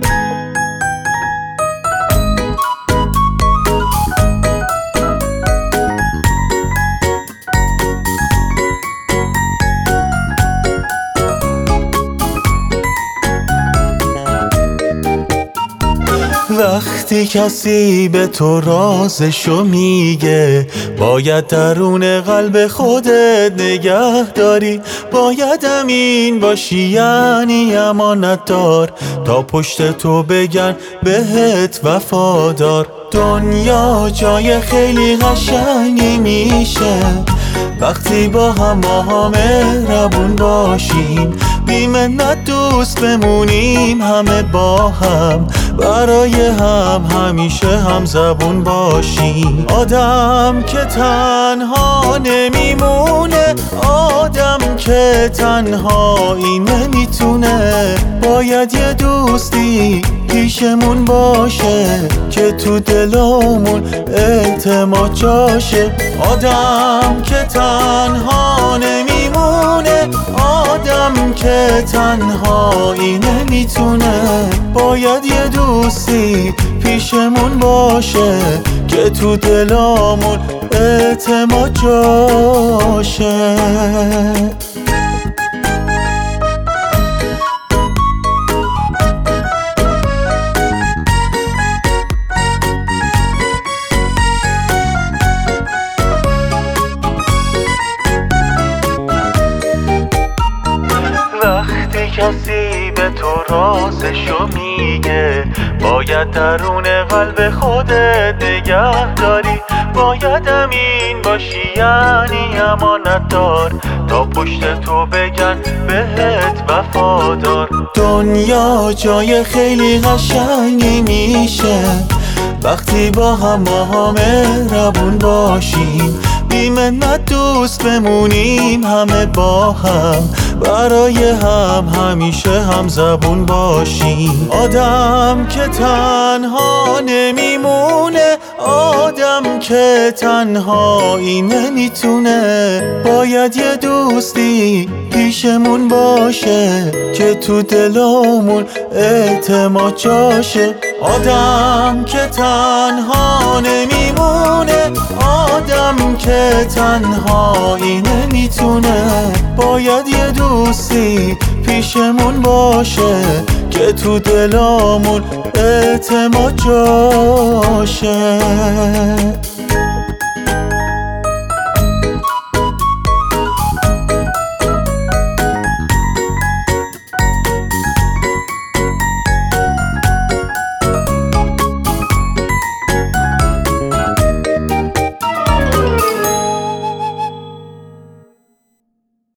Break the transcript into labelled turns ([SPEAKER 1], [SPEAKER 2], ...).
[SPEAKER 1] Bye. وقتی کسی به تو رازشو میگه باید درون قلب خودت نگه داری باید امین باشی یعنی امانت دار تا پشت تو بگن بهت وفادار. دنیا جای خیلی قشنگی میشه. وقتی با هم ما مهربون باشیم بیمنت دوست بمونیم همه با هم. برای هم همیشه هم زبون باشیم آدم که تنها نمیمونه آدم که تنهایی نمی‌تونه باید یه دوستی پیشمون باشه که تو دلمون اعتماد جاشه. آدم که تنها نمیمونه آدم که تنهایی نمی‌تونه. باید یه دوستی پیشمون باشه که تو دلمون اعتماد جاشه. کسی به تو رازشو میگه. باید درون قلب خودت نگه داری. باید امین باشی یعنی امانت دار تا پشت تو بگن بهت وفادار. دنیا جای خیلی قشنگی میشه. وقتی با هم ما مهربون باشیم. بیمنت دوست بمونیم همه با هم. برای هم همیشه هم زبون باشیم آدم که تنها نمیمونه آدم که تنهایی نمی‌تونه باید یه دوستی پیشمون باشه که تو دلمون اعتماد جاشه. آدم که تنها نمیمونه تنهایی نمی‌تونه. باید یه دوستی پیشمون باشه که تو دلمون اعتماد جاشه.